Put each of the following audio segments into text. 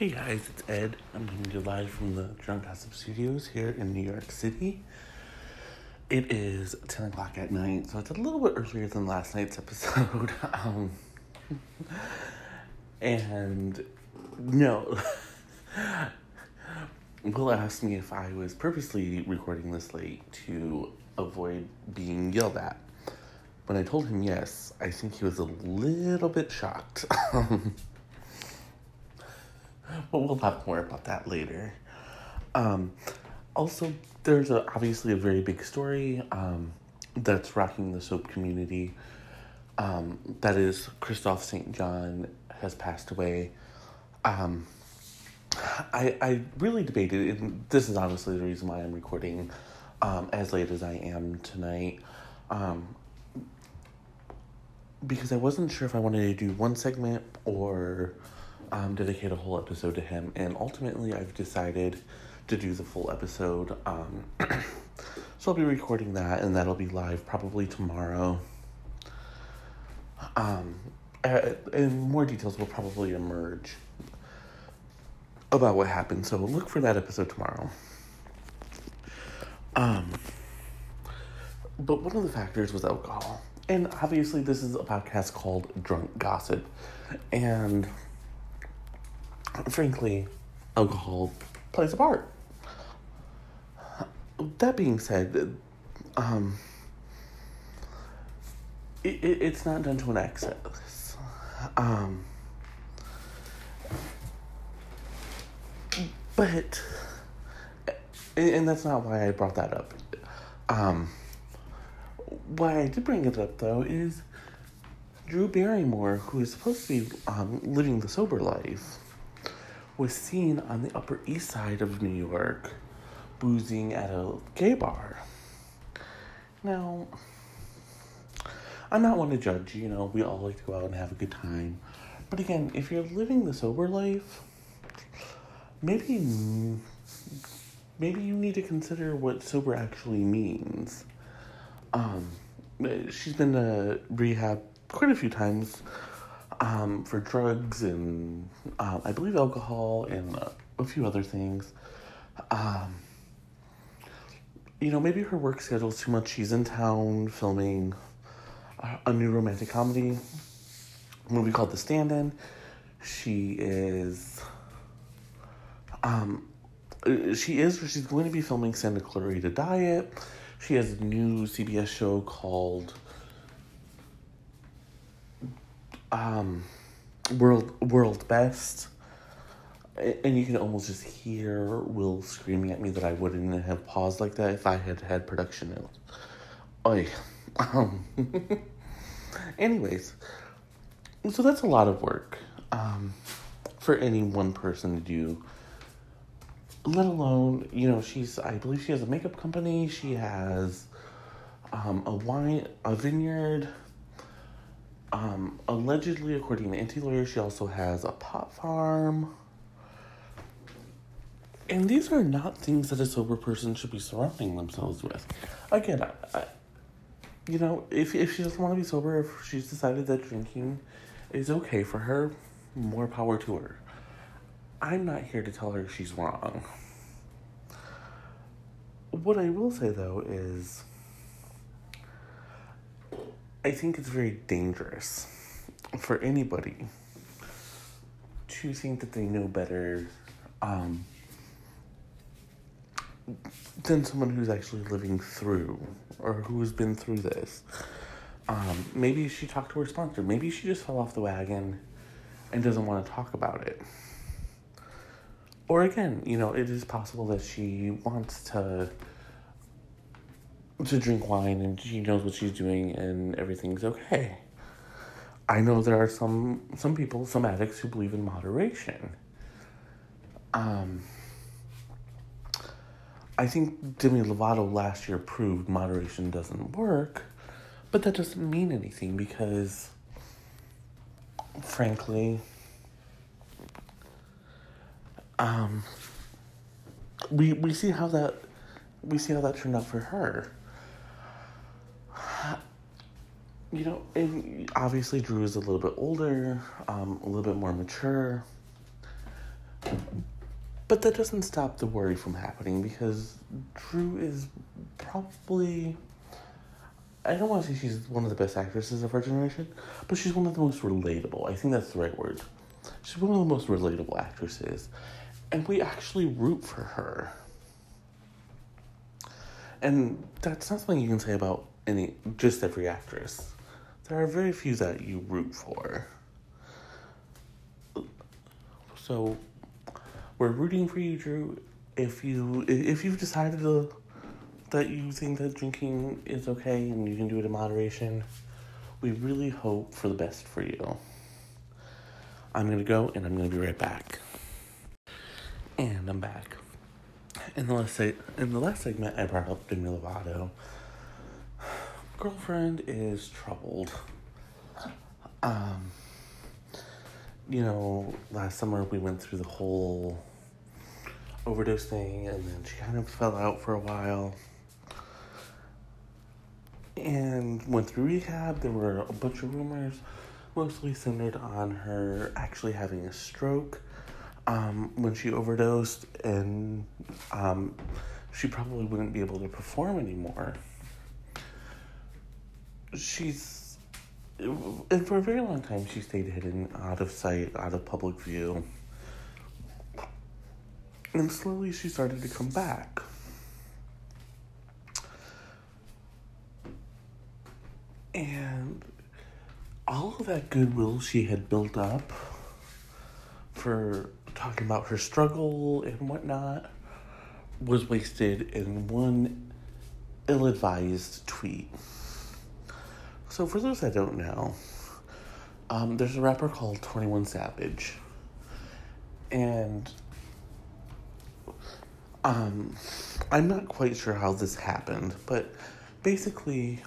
Hey guys, it's Ed. I'm coming to you live from the Drunk Gossip Studios here in New York City. It is 10 o'clock at night, so it's a little bit earlier than last night's episode. um, and no, Will asked me if I was purposely recording this late to avoid being yelled at. When I told him yes, I think he was a little bit shocked. but we'll talk more about that later. Um, also, there's a, obviously a very big story um, that's rocking the soap community. Um, that is, Kristoff St. John has passed away. Um, I, I really debated, and this is honestly the reason why I'm recording um, as late as I am tonight. Um, because I wasn't sure if I wanted to do one segment or um, dedicate a whole episode to him, and ultimately I've decided to do the full episode. Um, so I'll be recording that, and that'll be live probably tomorrow. Um, and more details will probably emerge about what happened. So look for that episode tomorrow. Um, but one of the factors was alcohol. And obviously, this is a podcast called Drunk Gossip. And frankly, alcohol plays a part. That being said, um, it, it, it's not done to an excess. Um, but, and that's not why I brought that up. Um, why I did bring it up though is Drew Barrymore, who is supposed to be um, living the sober life, was seen on the Upper East Side of New York boozing at a gay bar. Now, I'm not one to judge, you know, we all like to go out and have a good time. But again, if you're living the sober life, maybe maybe you need to consider what sober actually means. Um, she's been to rehab quite a few times um, for drugs and um, I believe alcohol and uh, a few other things. Um, you know, maybe her work schedule's too much. She's in town filming a, a new romantic comedy movie called The Stand In. She is. Um, she is, she's going to be filming Santa Clarita Diet. She has a new CBS show called um, World World Best, and you can almost just hear Will screaming at me that I wouldn't have paused like that if I had had production notes. Oi, um. anyways, so that's a lot of work um, for any one person to do let alone you know she's i believe she has a makeup company she has um, a wine a vineyard um, allegedly according to Enty Lawyer she also has a pot farm. And these are not things that a sober person should be surrounding themselves with. Again I, you know if, if she doesn't want to be sober if she's decided that drinking is okay for her more power to her. I'm not here to tell her she's wrong. What I will say though is, I think it's very dangerous for anybody to think that they know better um, than someone who's actually living through or who's been through this. Um, maybe she talked to her sponsor. Maybe she just fell off the wagon and doesn't want to talk about it or again, you know, it is possible that she wants to to drink wine and she knows what she's doing and everything's okay. I know there are some some people, some addicts who believe in moderation. Um I think Demi Lovato last year proved moderation doesn't work, but that doesn't mean anything because frankly um, we we see how that we see how that turned out for her. You know, and obviously Drew is a little bit older, um, a little bit more mature. But that doesn't stop the worry from happening because Drew is probably. I don't want to say she's one of the best actresses of her generation, but she's one of the most relatable. I think that's the right word. She's one of the most relatable actresses. And we actually root for her. And that's not something you can say about any just every actress. There are very few that you root for. So we're rooting for you, Drew. If you if you've decided to, that you think that drinking is okay and you can do it in moderation, we really hope for the best for you. I'm gonna go and I'm gonna be right back. And I'm back. In the last se- in the last segment, I brought up Demi Lovato. Girlfriend is troubled. Um, you know, last summer we went through the whole overdose thing, and then she kind of fell out for a while. And went through rehab. There were a bunch of rumors, mostly centered on her actually having a stroke um, when she overdosed, and um, she probably wouldn't be able to perform anymore. She's, and for a very long time, she stayed hidden, out of sight, out of public view. And slowly she started to come back. And all of that goodwill she had built up for talking about her struggle and whatnot was wasted in one ill advised tweet. So, for those that don't know, um, there's a rapper called 21 Savage. And um, I'm not quite sure how this happened, but basically,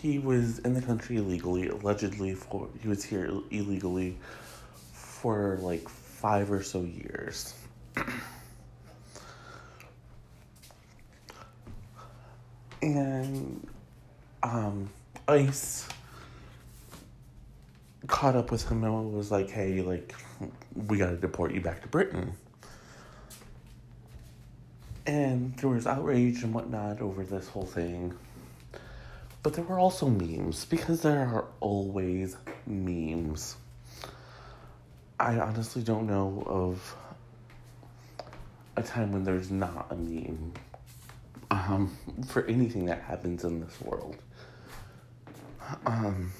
he was in the country illegally, allegedly for he was here illegally for like five or so years. and um, ICE caught up with him and was like, "Hey, like, we got to deport you back to Britain." And there was outrage and whatnot over this whole thing. But there were also memes, because there are always memes. I honestly don't know of a time when there's not a meme um, for anything that happens in this world. Um,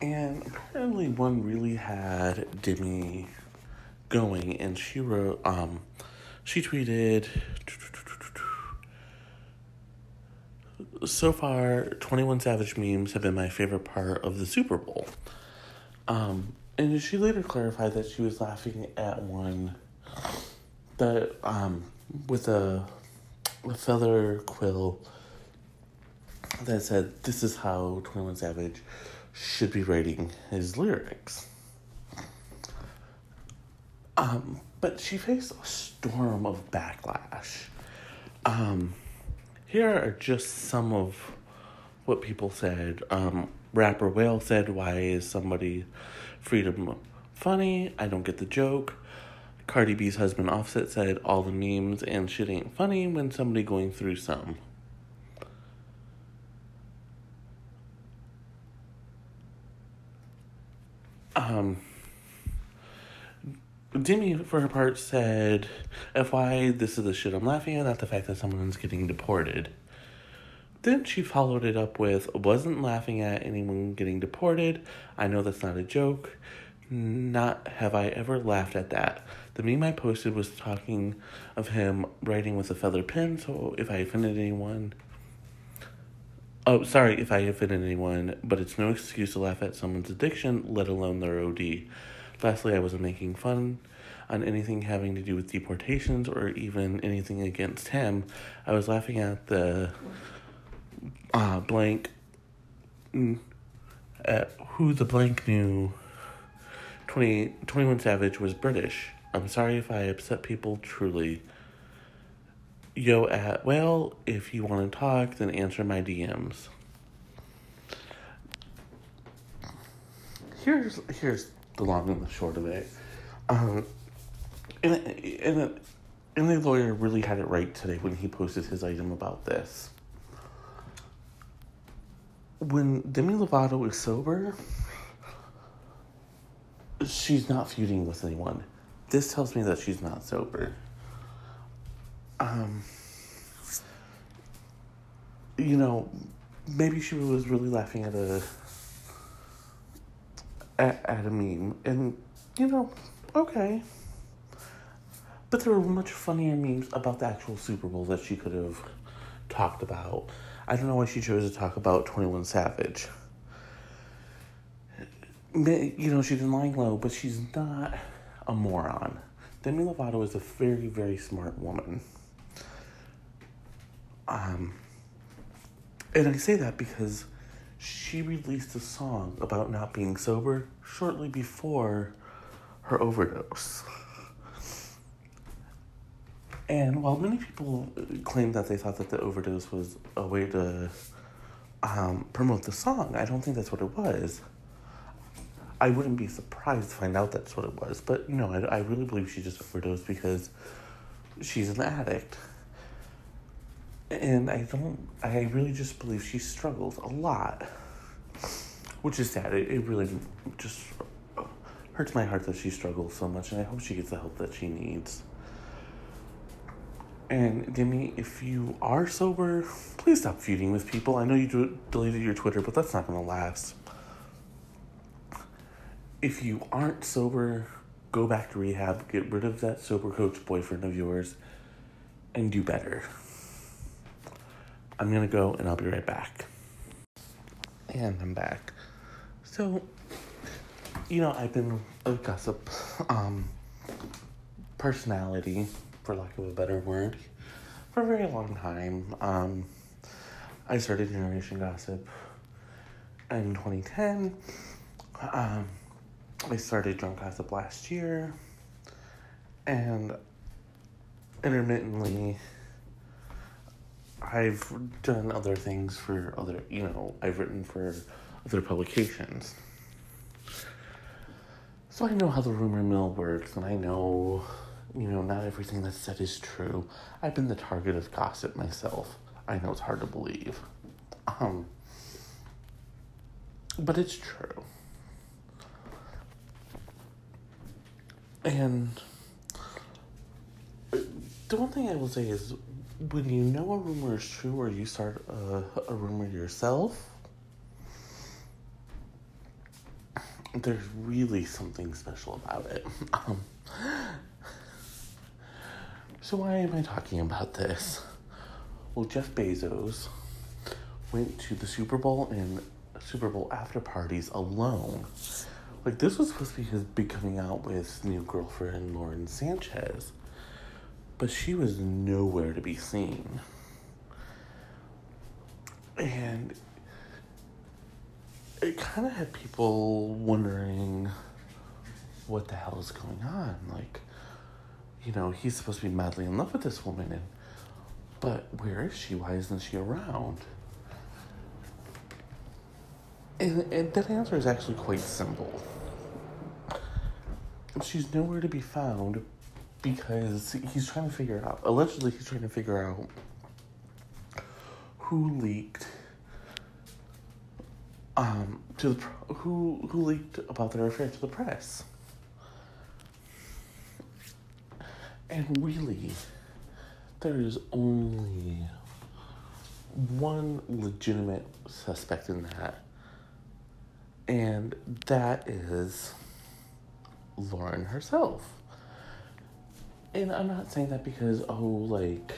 and apparently, one really had Demi going, and she wrote, um, she tweeted, so far, 21 Savage memes have been my favorite part of the Super Bowl. Um, and she later clarified that she was laughing at one that, um, with a, a feather quill that said, This is how 21 Savage should be writing his lyrics. Um, but she faced a storm of backlash. Um, here are just some of what people said. Um, rapper Wale said, Why is somebody freedom funny? I don't get the joke. Cardi B's husband Offset said, All the memes and shit ain't funny when somebody going through some. Um, Demi, for her part, said, FY, this is the shit I'm laughing at, not the fact that someone's getting deported. Then she followed it up with, wasn't laughing at anyone getting deported. I know that's not a joke. Not have I ever laughed at that. The meme I posted was talking of him writing with a feather pen, so if I offended anyone. Oh, sorry if I offended anyone, but it's no excuse to laugh at someone's addiction, let alone their OD. Lastly, I wasn't making fun on anything having to do with deportations or even anything against him. I was laughing at the uh, blank, mm, at who the blank knew 20, 21 Savage was British. I'm sorry if I upset people truly. Yo at, well, if you want to talk, then answer my DMs. Here's here's the long and the short of it. Um, and and and the lawyer really had it right today when he posted his item about this. When Demi Lovato is sober, she's not feuding with anyone. This tells me that she's not sober. Um, you know, maybe she was really laughing at a at, at a meme, and you know, okay. But there were much funnier memes about the actual Super Bowl that she could have talked about. I don't know why she chose to talk about Twenty One Savage. You know, she's been lying low, but she's not a moron. Demi Lovato is a very, very smart woman. Um, and I say that because she released a song about not being sober shortly before her overdose. And while many people claim that they thought that the overdose was a way to um, promote the song, I don't think that's what it was. I wouldn't be surprised to find out that's what it was, but know, I, I really believe she just overdosed because she's an addict. And I don't, I really just believe she struggles a lot. Which is sad. It, it really just hurts my heart that she struggles so much, and I hope she gets the help that she needs. And Demi, if you are sober, please stop feuding with people. I know you deleted your Twitter, but that's not going to last. If you aren't sober, go back to rehab, get rid of that sober coach boyfriend of yours, and do better. I'm to go and I'll be right back. And I'm back. So, you know, I've been a gossip um, personality for lack of a better word, for a very long time. Um, I started Generation Gossip in 2010. Um, I started Drunk Gossip last year, and intermittently, I've done other things for other, you know, I've written for other publications. So I know how the rumor mill works, and I know you know, not everything that's said is true. I've been the target of gossip myself. I know it's hard to believe. Um, but it's true. And the one thing I will say is when you know a rumor is true or you start a, a rumor yourself, there's really something special about it. Um, so, why am I talking about this? Well, Jeff Bezos went to the Super Bowl and Super Bowl after parties alone. Like, this was supposed to be his big coming out with new girlfriend, Lauren Sanchez. But she was nowhere to be seen. And it kind of had people wondering what the hell is going on. Like, you know, he's supposed to be madly in love with this woman, and but where is she? Why isn't she around? And, and that answer is actually quite simple. She's nowhere to be found because he's trying to figure out. Allegedly, he's trying to figure out who leaked um to the who who leaked about their affair to the press. And really, there is only one legitimate suspect in that, and that is Lauren herself. And I'm not saying that because, oh, like,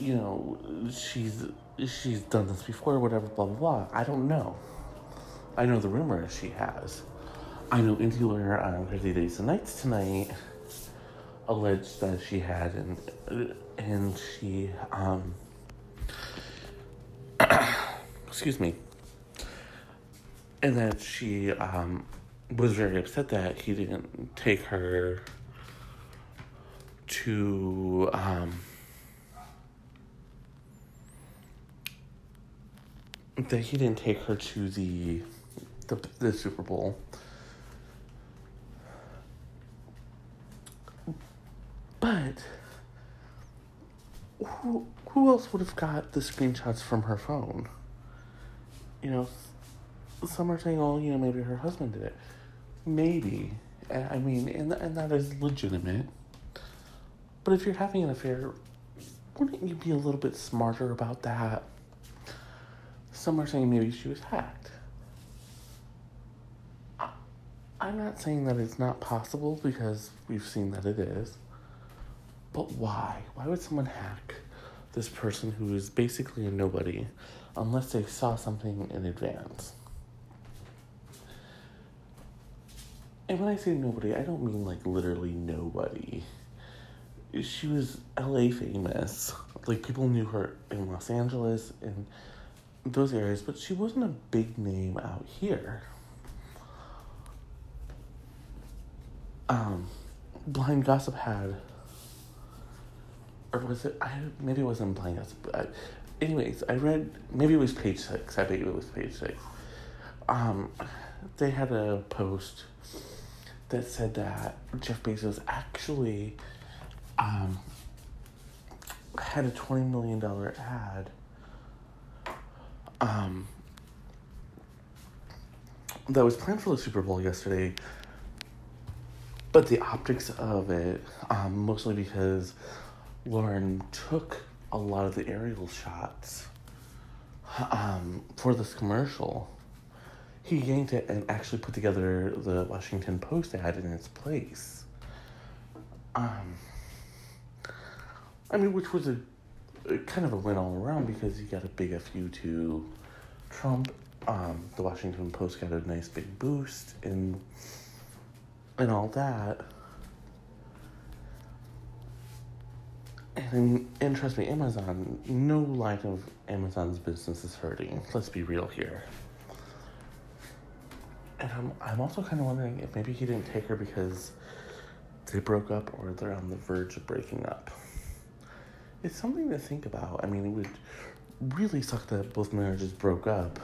you know, she's she's done this before, whatever, blah blah blah. I don't know. I know the rumor she has. I know Lawyer on Crazy Days and Nights tonight alleged that she had and and she um excuse me and that she um was very upset that he didn't take her to um, that he didn't take her to the the, the Super Bowl. But who who else would have got the screenshots from her phone? You know, some are saying, "Oh, you know, maybe her husband did it." Maybe, I mean, and and that is legitimate. But if you're having an affair, wouldn't you be a little bit smarter about that? Some are saying maybe she was hacked. I'm not saying that it's not possible because we've seen that it is. But why? Why would someone hack this person who is basically a nobody unless they saw something in advance? And when I say nobody, I don't mean like literally nobody. She was LA famous. Like people knew her in Los Angeles and those areas, but she wasn't a big name out here. Um, Blind Gossip had, or was it? I maybe it wasn't Blind Gossip. I, anyways, I read maybe it was page six. I bet it was page six. Um, they had a post that said that Jeff Bezos actually um, had a twenty million dollar ad um, that was planned for the Super Bowl yesterday, but the optics of it, um, mostly because Lauren took a lot of the aerial shots um, for this commercial. He yanked it and actually put together the Washington Post ad in its place. Um, I mean, which was a kind of a win all around because he got a big FU to Trump. Um, the Washington Post got a nice big boost and and all that. And, and trust me, Amazon, no line of Amazon's business is hurting. Let's be real here. And I'm, I'm also kind of wondering if maybe he didn't take her because they broke up or they're on the verge of breaking up it's something to think about. I mean, it would really suck that both marriages broke up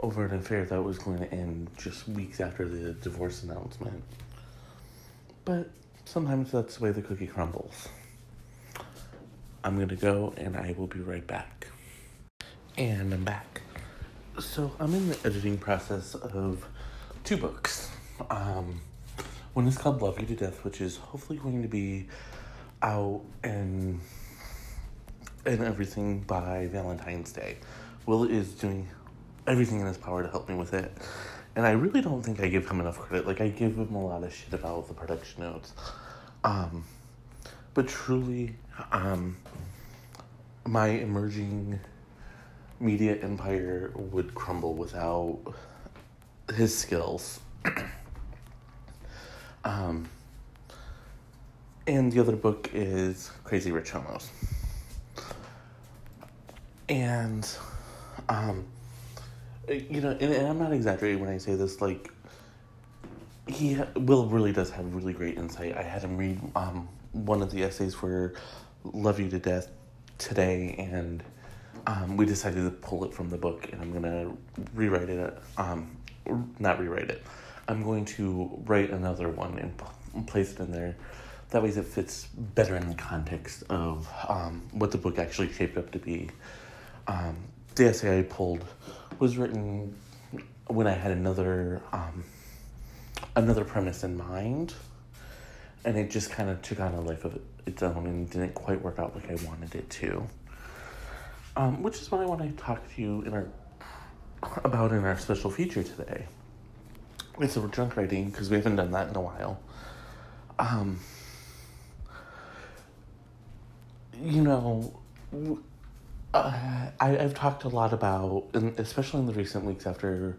over an affair that was going to end just weeks after the divorce announcement. But sometimes that's the way the cookie crumbles. I'm gonna go and I will be right back. And I'm back. So I'm in the editing process of two books. Um, one is called Love You to Death, which is hopefully going to be out and and everything by Valentine's Day. Will is doing everything in his power to help me with it. And I really don't think I give him enough credit. Like I give him a lot of shit about the production notes. Um but truly, um my emerging media empire would crumble without his skills. um and the other book is Crazy Rich Homos and um you know and, and i'm not exaggerating when i say this like he will really does have really great insight i had him read um one of the essays for love you to death today and um, we decided to pull it from the book and i'm gonna rewrite it um not rewrite it. I'm going to write another one and place it in there. That way it fits better in the context of um, what the book actually shaped up to be. Um, the essay I pulled was written when I had another um, another premise in mind, and it just kind of took on a life of its own and didn't quite work out like I wanted it to. Um, which is what I want to talk to you in our about in our special feature today. It's a junk writing because we haven't done that in a while. Um, you know, uh, I, I've talked a lot about, and especially in the recent weeks after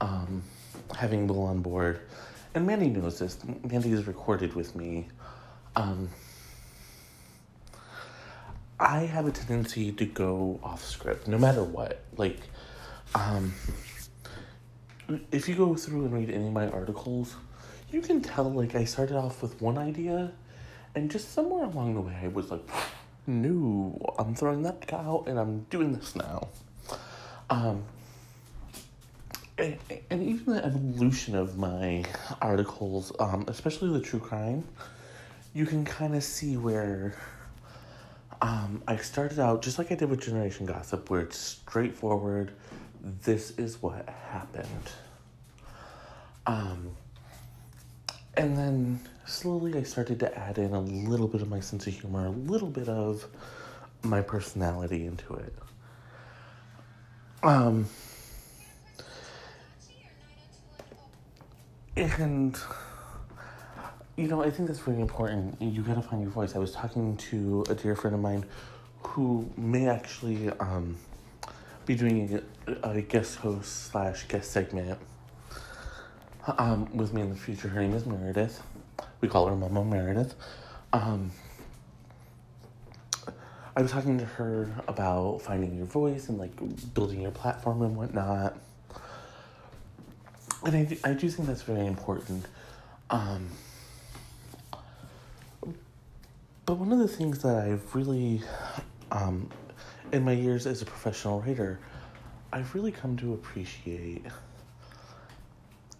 um, having Will on board, and Mandy knows this. Mandy has recorded with me. Um, I have a tendency to go off script, no matter what. Like, um, if you go through and read any of my articles, you can tell, like, I started off with one idea, and just somewhere along the way, I was like, no, I'm throwing that out and I'm doing this now. Um, and, and even the evolution of my articles, um, especially the true crime, you can kind of see where um, I started out just like I did with Generation Gossip, where it's straightforward. This is what happened. Um, and then slowly I started to add in a little bit of my sense of humor, a little bit of my personality into it. Um, and you know, I think that's really important. You gotta find your voice. I was talking to a dear friend of mine who may actually um, be doing a, a guest host slash guest segment um, with me in the future. Her name is Meredith. We call her Mama Meredith. Um, I was talking to her about finding your voice and like building your platform and whatnot. And I, I do think that's very important. Um, but one of the things that I've really, um, in my years as a professional writer, I've really come to appreciate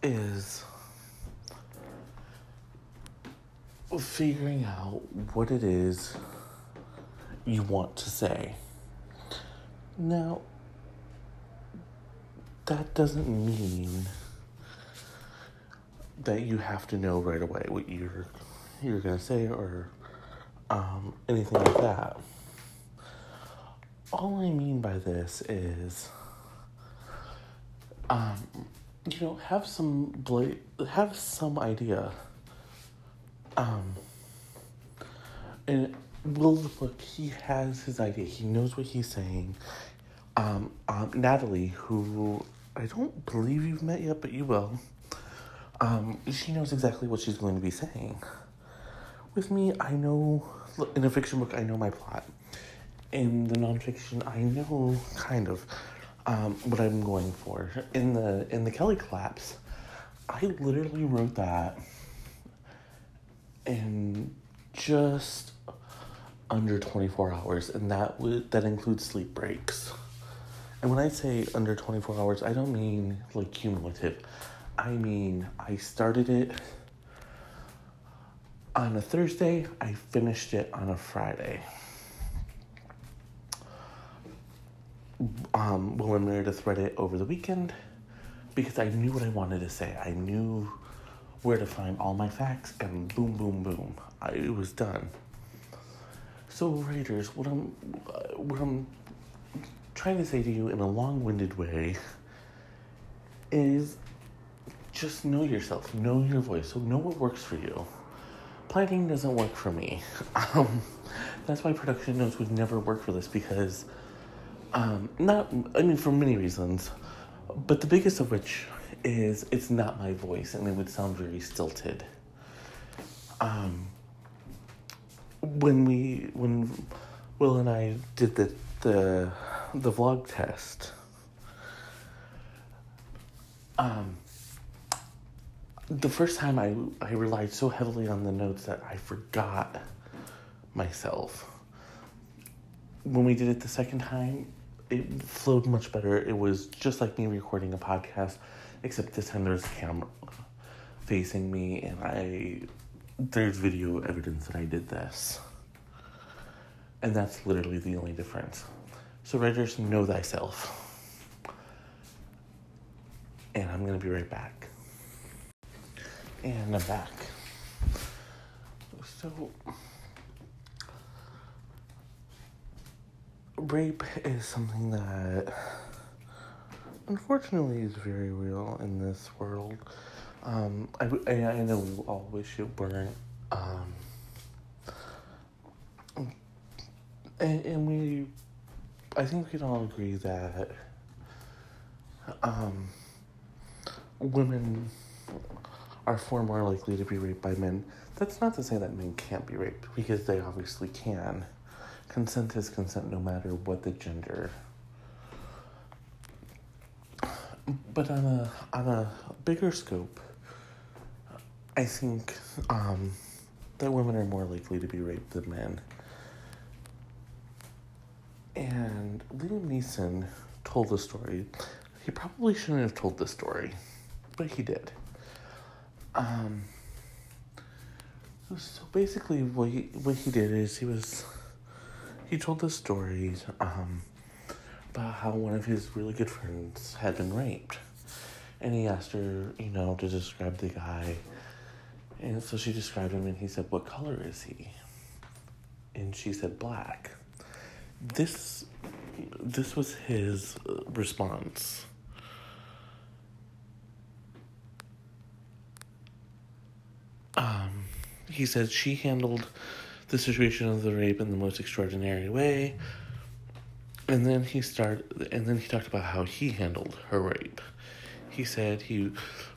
is figuring out what it is you want to say. Now, that doesn't mean that you have to know right away what you're you're gonna say or um, anything like that. All I mean by this is, um, you know, have some bla- have some idea. Um, and Will book, he has his idea. He knows what he's saying. Um, um, Natalie, who I don't believe you've met yet, but you will. Um, she knows exactly what she's going to be saying. With me, I know in a fiction book, I know my plot. In the nonfiction, I know kind of um, what I'm going for. In the in the Kelly collapse, I literally wrote that in just under 24 hours, and that would that includes sleep breaks. And when I say under 24 hours, I don't mean like cumulative. I mean I started it on a Thursday, I finished it on a Friday. Um, Will and Meredith read it over the weekend because I knew what I wanted to say. I knew where to find all my facts, and boom, boom, boom, I, it was done. So, writers, what I'm, what I'm trying to say to you in a long-winded way is just know yourself, know your voice, so know what works for you. Planning doesn't work for me. Um, that's why production notes would never work for this because, um, not, I mean, for many reasons, but the biggest of which is it's not my voice and it would sound very stilted. Um, when we when Will and I did the the the vlog test, um, the first time I I relied so heavily on the notes that I forgot myself. When we did it the second time, it flowed much better. It was just like me recording a podcast, except this time there's a camera facing me, and I there's video evidence that I did this. And that's literally the only difference. So, writers, know thyself. And I'm going to be right back. And I'm back. So, rape is something that unfortunately is very real in this world. Um, I, I, I know we all wish it weren't. Um, and, and we, I think we can all agree that um, women are far more likely to be raped by men. That's not to say that men can't be raped, because they obviously can. Consent is consent no matter what the gender. But on a on a bigger scope, I think um, that women are more likely to be raped than men. And Liam Neeson told the story. He probably shouldn't have told the story, but he did. Um, So basically, what he what he did is he was he told the stories um, about how one of his really good friends had been raped, and he asked her, you know, to describe the guy, and so she described him, and he said, "What color is he?" And she said, "Black." This this was his response. Um, he said she handled the situation of the rape in the most extraordinary way. And then he started, and then he talked about how he handled her rape. He said he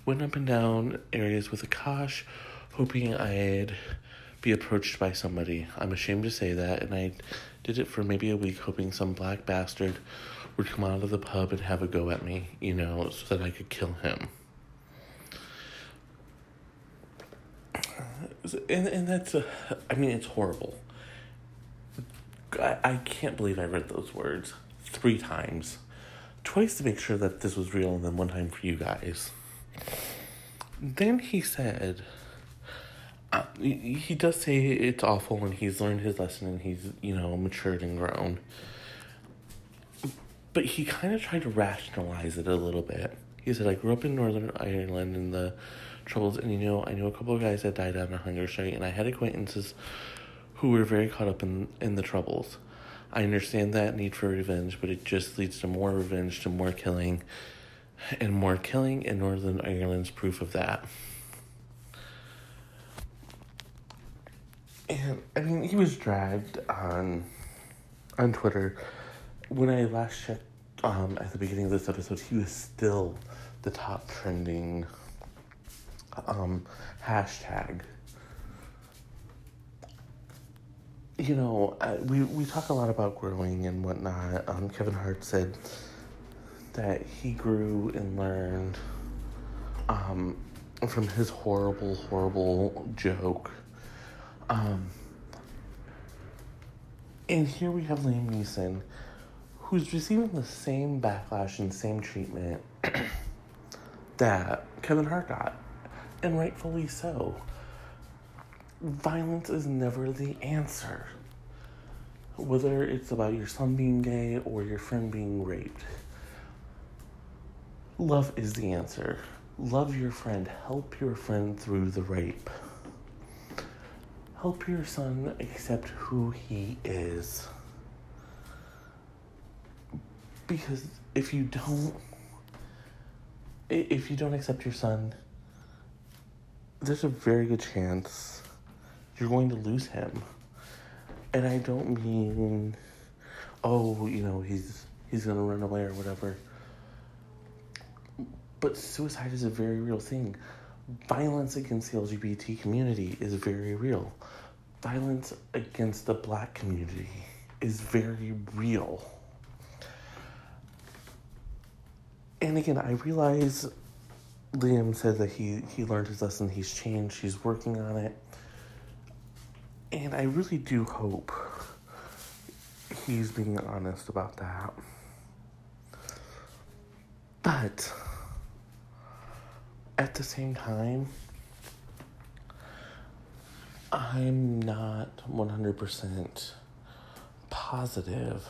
went up and down areas with a cosh, hoping I'd be approached by somebody. I'm ashamed to say that, and I did it for maybe a week, hoping some black bastard would come out of the pub and have a go at me, you know, so that I could kill him. And and that's a, I mean it's horrible. I, I can't believe I read those words three times, twice to make sure that this was real, and then one time for you guys. Then he said, uh, he, he does say it's awful, and he's learned his lesson, and he's you know matured and grown. But he kind of tried to rationalize it a little bit. He said, "I grew up in Northern Ireland in the." Troubles. And you know, I knew a couple of guys that died on a hunger strike, and I had acquaintances who were very caught up in, in the troubles. I understand that need for revenge, but it just leads to more revenge, to more killing, and more killing, and Northern Ireland's proof of that. And I mean, he was dragged on on Twitter. When I last checked um, at the beginning of this episode, he was still the top trending um, hashtag. You know, I, we we talk a lot about growing and whatnot. Um, Kevin Hart said that he grew and learned um, from his horrible, horrible joke. Um, and here we have Liam Neeson, who's receiving the same backlash and same treatment that Kevin Hart got and rightfully so. Violence is never the answer. Whether it's about your son being gay or your friend being raped, love is the answer. Love your friend, help your friend through the rape. Help your son accept who he is. Because if you don't, if you don't accept your son, there's a very good chance you're going to lose him. And I don't mean, oh, you know, he's he's gonna run away or whatever. But suicide is a very real thing. Violence against the LGBT community is very real. Violence against the black community is very real. And again, I realize Liam said that he, he learned his lesson, he's changed, he's working on it. And I really do hope he's being honest about that. But at the same time, I'm not 100% positive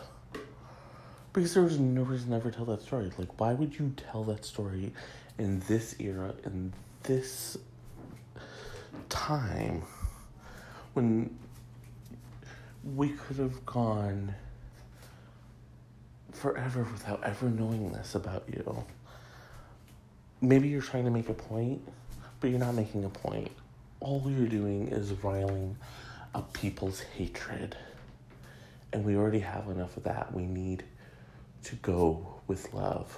because there was no reason to ever tell that story. Like, why would you tell that story in this era, in this time, when we could have gone forever without ever knowing this about you. Maybe you're trying to make a point, but you're not making a point. All you're doing is riling up people's hatred. And we already have enough of that. We need to go with love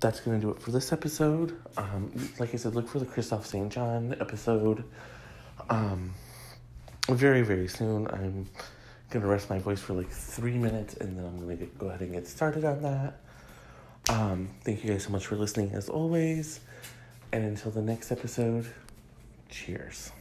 that's going to do it for this episode. Um, like I said, look for the Kristoff St. John episode. Um, very, very soon. I'm going to rest my voice for like three minutes and then I'm going to go ahead and get started on that. Um, thank you guys so much for listening as always. And until the next episode, cheers.